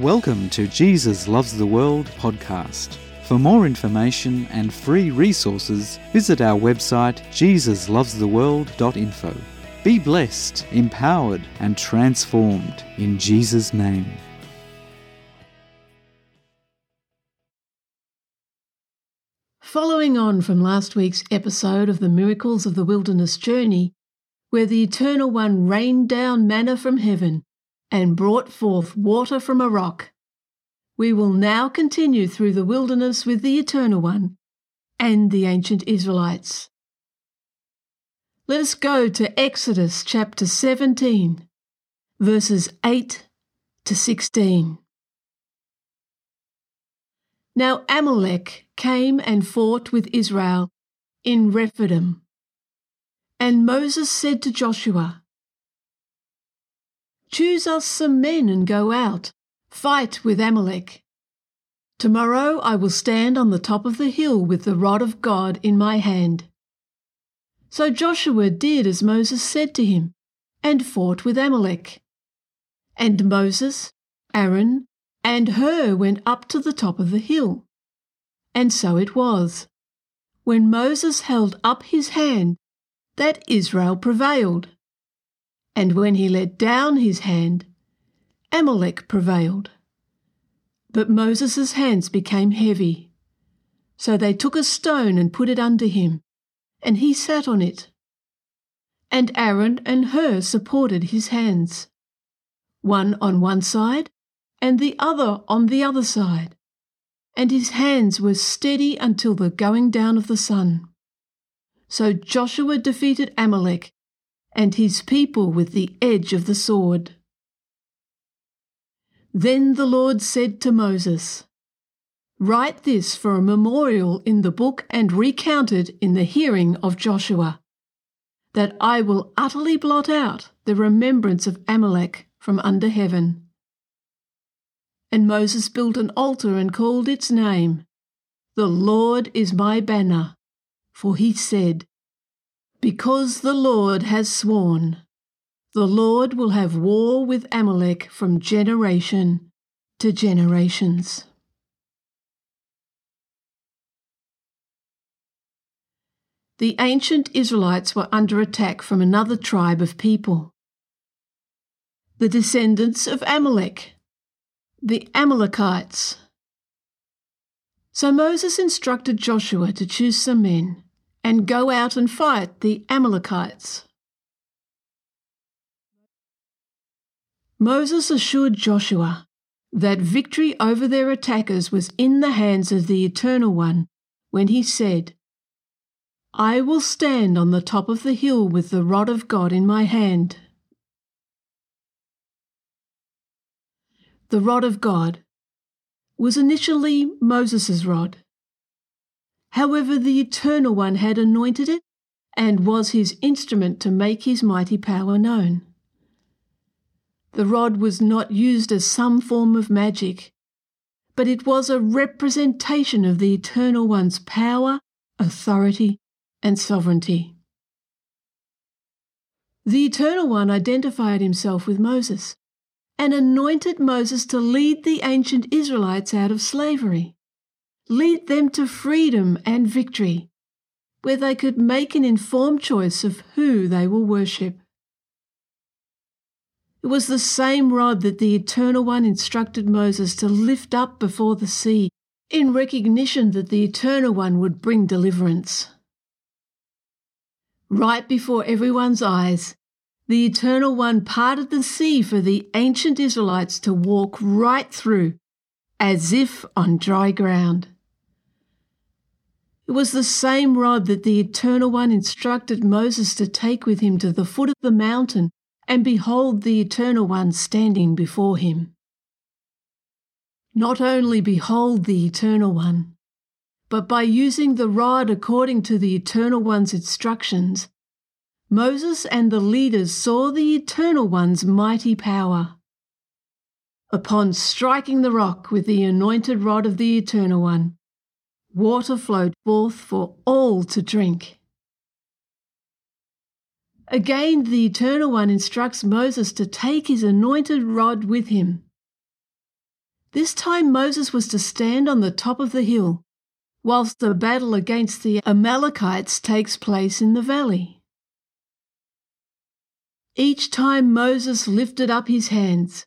Welcome to Jesus Loves the World podcast. For more information and free resources, visit our website jesuslovestheworld.info. Be blessed, empowered, and transformed in Jesus' name. Following on from last week's episode of the Miracles of the Wilderness Journey, where the Eternal One rained down manna from heaven and brought forth water from a rock, we will now continue through the wilderness with the Eternal One and the ancient Israelites. Let us go to Exodus chapter 17, verses 8 to 16. Now Amalek came and fought with Israel in Rephidim. And Moses said to Joshua, Choose us some men and go out, fight with Amalek. Tomorrow I will stand on the top of the hill with the rod of God in my hand. So Joshua did as Moses said to him, and fought with Amalek. And Moses, Aaron, and Hur went up to the top of the hill. And so it was. When Moses held up his hand, that Israel prevailed. And when he let down his hand, Amalek prevailed. But Moses' hands became heavy. So they took a stone and put it under him, and he sat on it. And Aaron and Hur supported his hands, one on one side and the other on the other side, and his hands were steady until the going down of the sun. So Joshua defeated Amalek and his people with the edge of the sword. Then the Lord said to Moses, Write this for a memorial in the book and recount it in the hearing of Joshua, that I will utterly blot out the remembrance of Amalek from under heaven. And Moses built an altar and called its name, The Lord is my banner. For he said, Because the Lord has sworn, the Lord will have war with Amalek from generation to generations. The ancient Israelites were under attack from another tribe of people. The descendants of Amalek, the Amalekites. So Moses instructed Joshua to choose some men and go out and fight the Amalekites. Moses assured Joshua that victory over their attackers was in the hands of the Eternal One when he said, I will stand on the top of the hill with the rod of God in my hand. the rod of God, was initially Moses' rod. However, the Eternal One had anointed it and was his instrument to make his mighty power known. The rod was not used as some form of magic, but it was a representation of the Eternal One's power, authority, and sovereignty. The Eternal One identified himself with Moses and anointed Moses to lead the ancient Israelites out of slavery, lead them to freedom and victory, where they could make an informed choice of who they will worship. It was the same rod that the Eternal One instructed Moses to lift up before the sea in recognition that the Eternal One would bring deliverance. Right before everyone's eyes, the Eternal One parted the sea for the ancient Israelites to walk right through, as if on dry ground. It was the same rod that the Eternal One instructed Moses to take with him to the foot of the mountain and behold the Eternal One standing before him. Not only behold the Eternal One, but by using the rod according to the Eternal One's instructions, Moses and the leaders saw the Eternal One's mighty power. Upon striking the rock with the anointed rod of the Eternal One, water flowed forth for all to drink. Again, the Eternal One instructs Moses to take his anointed rod with him. This time Moses was to stand on the top of the hill, whilst the battle against the Amalekites takes place in the valley. Each time Moses lifted up his hands,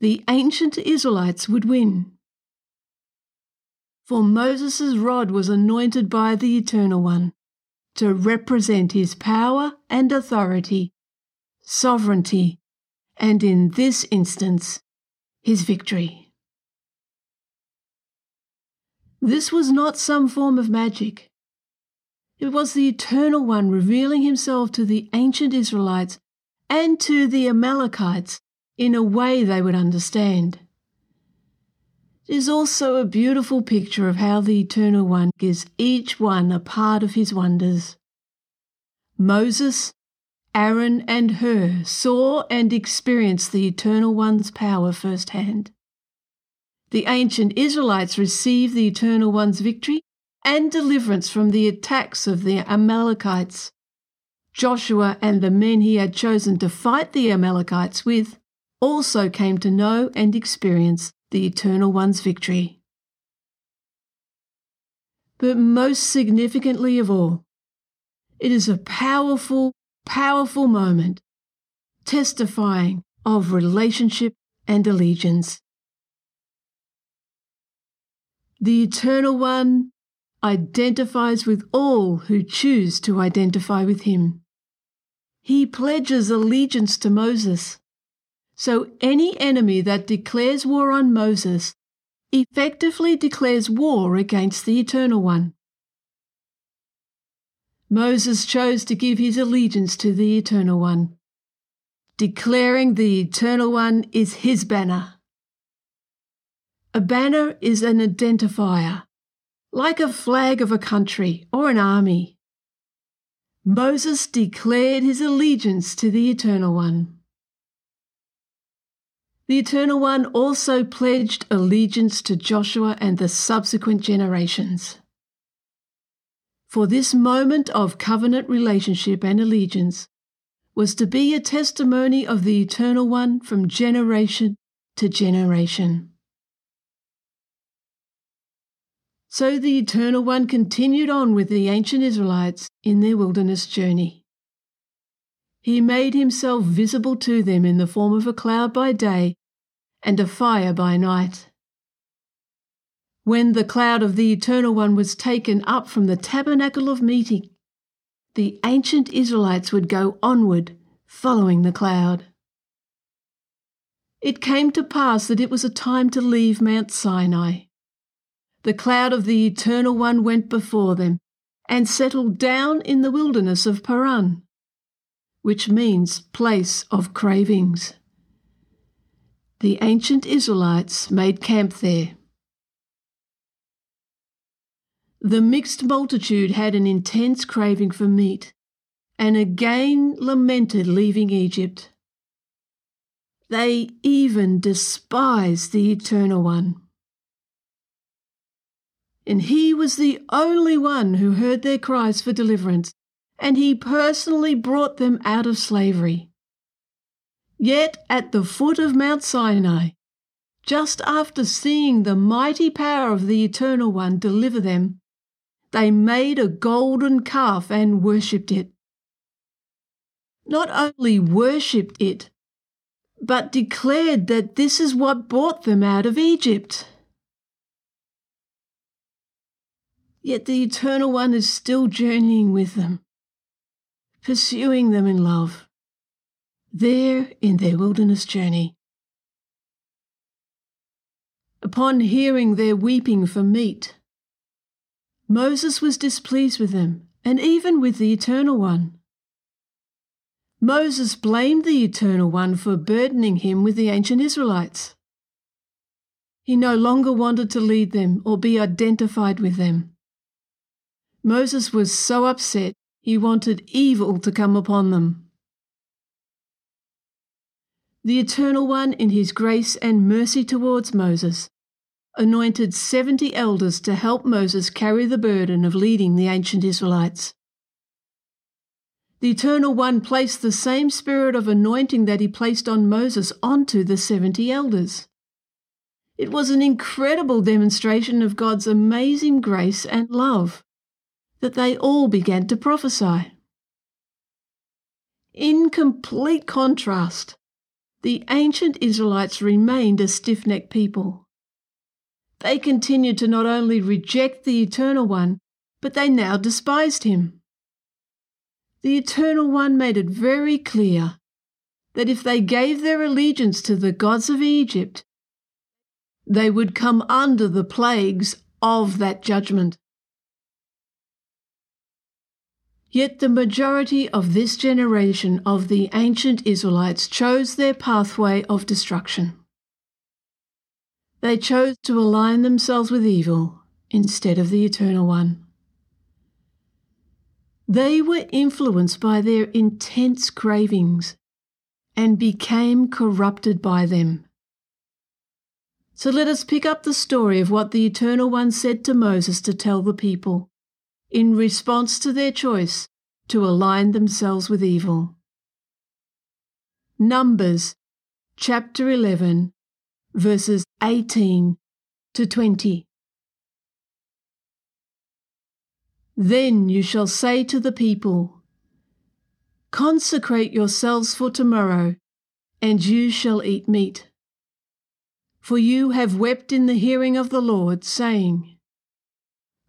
the ancient Israelites would win. For Moses' rod was anointed by the Eternal One to represent his power and authority, sovereignty, and in this instance, his victory. This was not some form of magic. It was the Eternal One revealing himself to the ancient Israelites and to the Amalekites in a way they would understand. It is also a beautiful picture of how the Eternal One gives each one a part of his wonders. Moses, Aaron, and Hur saw and experienced the Eternal One's power firsthand. The ancient Israelites received the Eternal One's victory and deliverance from the attacks of the Amalekites. Joshua and the men he had chosen to fight the Amalekites with also came to know and experience the Eternal One's victory. But most significantly of all, it is a powerful, powerful moment testifying of relationship and allegiance. The Eternal One identifies with all who choose to identify with Him. He pledges allegiance to Moses so any enemy that declares war on Moses effectively declares war against the Eternal One. Moses chose to give his allegiance to the Eternal One, declaring the Eternal One is his banner. A banner is an identifier, like a flag of a country or an army. Moses declared his allegiance to the Eternal One. The Eternal One also pledged allegiance to Joshua and the subsequent generations. For this moment of covenant relationship and allegiance was to be a testimony of the Eternal One from generation to generation. So the Eternal One continued on with the ancient Israelites in their wilderness journey. He made himself visible to them in the form of a cloud by day and a fire by night. When the cloud of the Eternal One was taken up from the tabernacle of meeting, the ancient Israelites would go onward, following the cloud. It came to pass that it was a time to leave Mount Sinai. The cloud of the Eternal One went before them and settled down in the wilderness of Paran which means place of cravings. The ancient Israelites made camp there. The mixed multitude had an intense craving for meat and again lamented leaving Egypt. They even despised the Eternal One. And he was the only one who heard their cries for deliverance and he personally brought them out of slavery. Yet at the foot of Mount Sinai, just after seeing the mighty power of the Eternal One deliver them, they made a golden calf and worshipped it. Not only worshipped it, but declared that this is what brought them out of Egypt. Yet the Eternal One is still journeying with them pursuing them in love, there in their wilderness journey. Upon hearing their weeping for meat, Moses was displeased with them and even with the Eternal One. Moses blamed the Eternal One for burdening him with the ancient Israelites. He no longer wanted to lead them or be identified with them. Moses was so upset he wanted evil to come upon them. The Eternal One, in his grace and mercy towards Moses, anointed 70 elders to help Moses carry the burden of leading the ancient Israelites. The Eternal One placed the same spirit of anointing that he placed on Moses onto the 70 elders. It was an incredible demonstration of God's amazing grace and love that they all began to prophesy. In complete contrast, the ancient Israelites remained a stiff necked people. They continued to not only reject the Eternal One, but they now despised him. The Eternal One made it very clear that if they gave their allegiance to the gods of Egypt, they would come under the plagues of that judgment. Yet the majority of this generation of the ancient Israelites chose their pathway of destruction. They chose to align themselves with evil instead of the Eternal One. They were influenced by their intense cravings and became corrupted by them. So let us pick up the story of what the Eternal One said to Moses to tell the people in response to their choice to align themselves with evil. Numbers chapter 11, verses 18 to 20. Then you shall say to the people, Consecrate yourselves for tomorrow, and you shall eat meat. For you have wept in the hearing of the Lord, saying,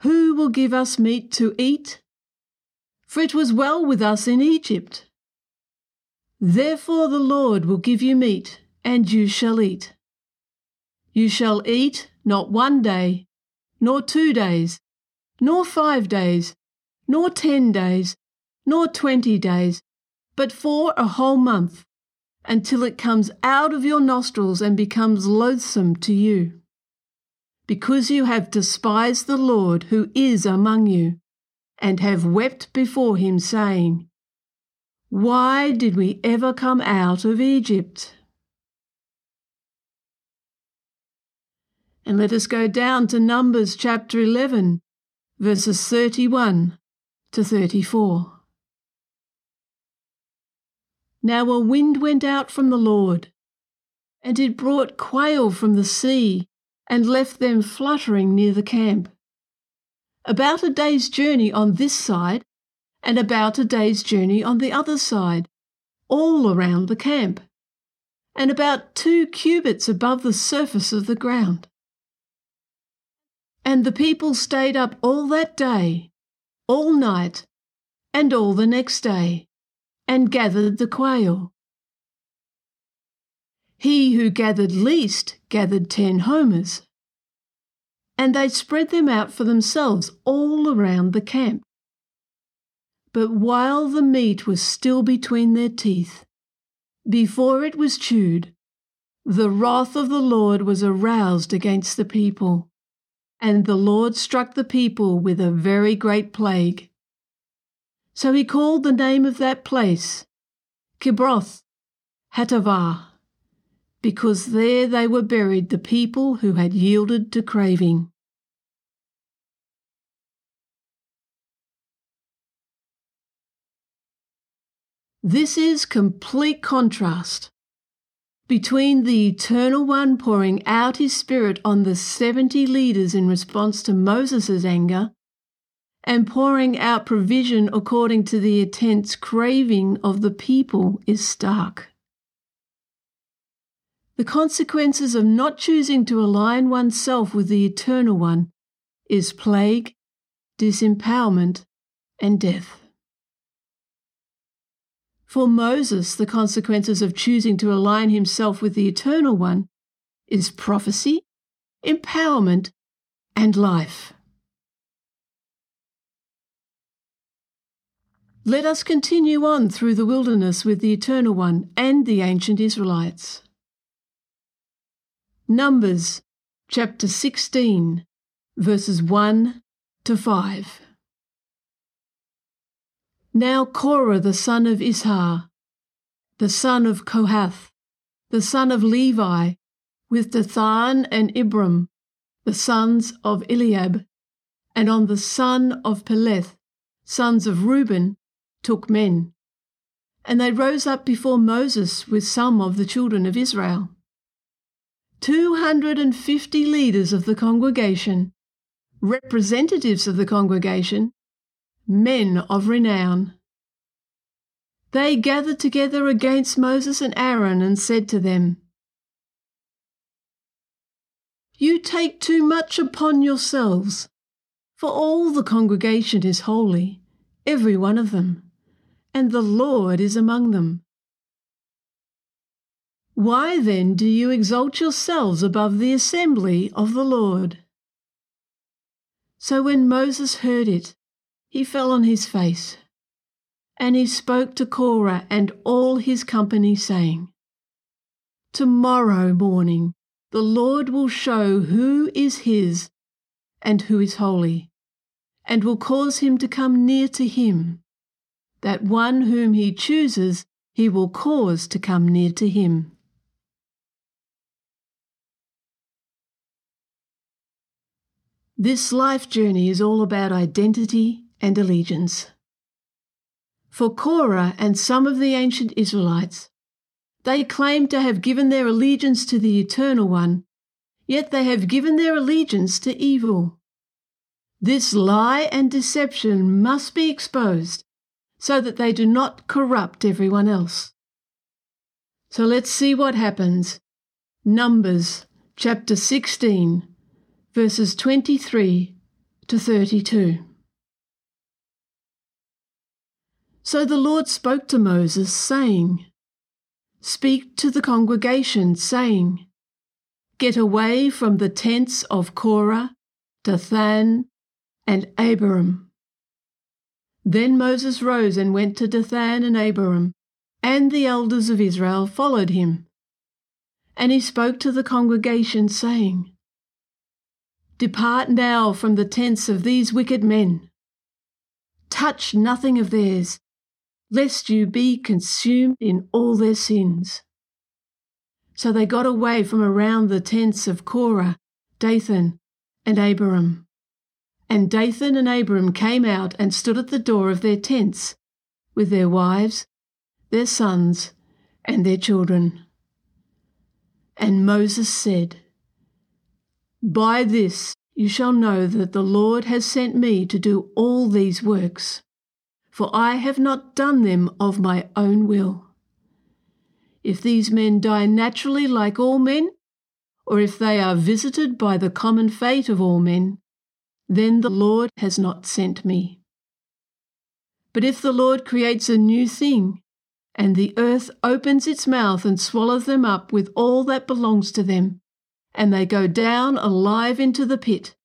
who will give us meat to eat? For it was well with us in Egypt. Therefore the Lord will give you meat, and you shall eat. You shall eat not one day, nor two days, nor five days, nor ten days, nor twenty days, but for a whole month, until it comes out of your nostrils and becomes loathsome to you because you have despised the Lord who is among you, and have wept before him, saying, Why did we ever come out of Egypt? And let us go down to Numbers chapter 11, verses 31 to 34. Now a wind went out from the Lord, and it brought quail from the sea and left them fluttering near the camp. About a day's journey on this side, and about a day's journey on the other side, all around the camp, and about two cubits above the surface of the ground. And the people stayed up all that day, all night, and all the next day, and gathered the quail. He who gathered least gathered ten homers. And they spread them out for themselves all around the camp. But while the meat was still between their teeth, before it was chewed, the wrath of the Lord was aroused against the people, and the Lord struck the people with a very great plague. So he called the name of that place Kibroth Hattaavah because there they were buried the people who had yielded to craving. This is complete contrast between the Eternal One pouring out his Spirit on the 70 leaders in response to Moses' anger and pouring out provision according to the intense craving of the people is stark. The consequences of not choosing to align oneself with the Eternal One is plague, disempowerment, and death. For Moses, the consequences of choosing to align himself with the Eternal One is prophecy, empowerment, and life. Let us continue on through the wilderness with the Eternal One and the ancient Israelites. Numbers chapter 16, verses 1 to 5. Now Korah the son of Izhar, the son of Kohath, the son of Levi, with Dathan and Abiram, the sons of Eliab, and on the son of Peleth, sons of Reuben, took men. And they rose up before Moses with some of the children of Israel. 250 leaders of the congregation, representatives of the congregation, men of renown. They gathered together against Moses and Aaron and said to them, You take too much upon yourselves, for all the congregation is holy, every one of them, and the Lord is among them. Why then do you exalt yourselves above the assembly of the Lord? So when Moses heard it, he fell on his face. And he spoke to Korah and all his company, saying, Tomorrow morning the Lord will show who is his and who is holy, and will cause him to come near to him, that one whom he chooses he will cause to come near to him. This life journey is all about identity and allegiance. For Korah and some of the ancient Israelites, they claim to have given their allegiance to the Eternal One, yet they have given their allegiance to evil. This lie and deception must be exposed so that they do not corrupt everyone else. So let's see what happens. Numbers chapter 16 verses 23 to 32. So the Lord spoke to Moses, saying, Speak to the congregation, saying, Get away from the tents of Korah, Dathan, and Abiram. Then Moses rose and went to Dathan and Abiram, and the elders of Israel followed him. And he spoke to the congregation, saying, Depart now from the tents of these wicked men. Touch nothing of theirs, lest you be consumed in all their sins. So they got away from around the tents of Korah, Dathan, and Abiram. And Dathan and Abiram came out and stood at the door of their tents, with their wives, their sons, and their children. And Moses said, by this you shall know that the Lord has sent me to do all these works, for I have not done them of my own will. If these men die naturally like all men, or if they are visited by the common fate of all men, then the Lord has not sent me. But if the Lord creates a new thing, and the earth opens its mouth and swallows them up with all that belongs to them, and they go down alive into the pit,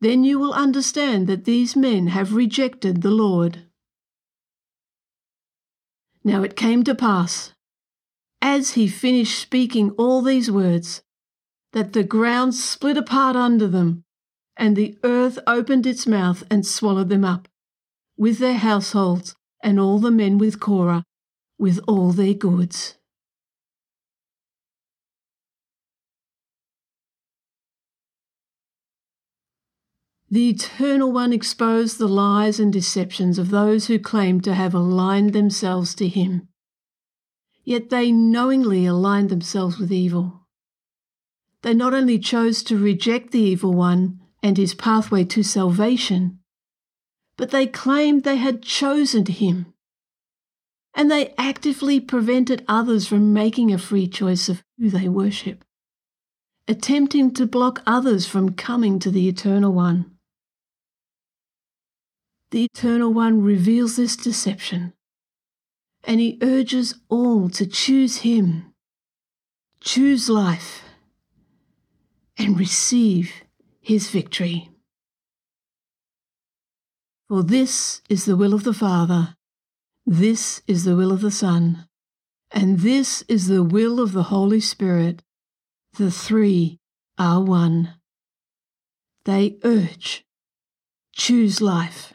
then you will understand that these men have rejected the Lord. Now it came to pass, as he finished speaking all these words, that the ground split apart under them, and the earth opened its mouth and swallowed them up, with their households, and all the men with Korah, with all their goods. The Eternal One exposed the lies and deceptions of those who claimed to have aligned themselves to Him. Yet they knowingly aligned themselves with evil. They not only chose to reject the evil one and his pathway to salvation, but they claimed they had chosen Him. And they actively prevented others from making a free choice of who they worship, attempting to block others from coming to the Eternal One. The Eternal One reveals this deception, and He urges all to choose Him, choose life, and receive His victory. For this is the will of the Father, this is the will of the Son, and this is the will of the Holy Spirit. The three are one. They urge, choose life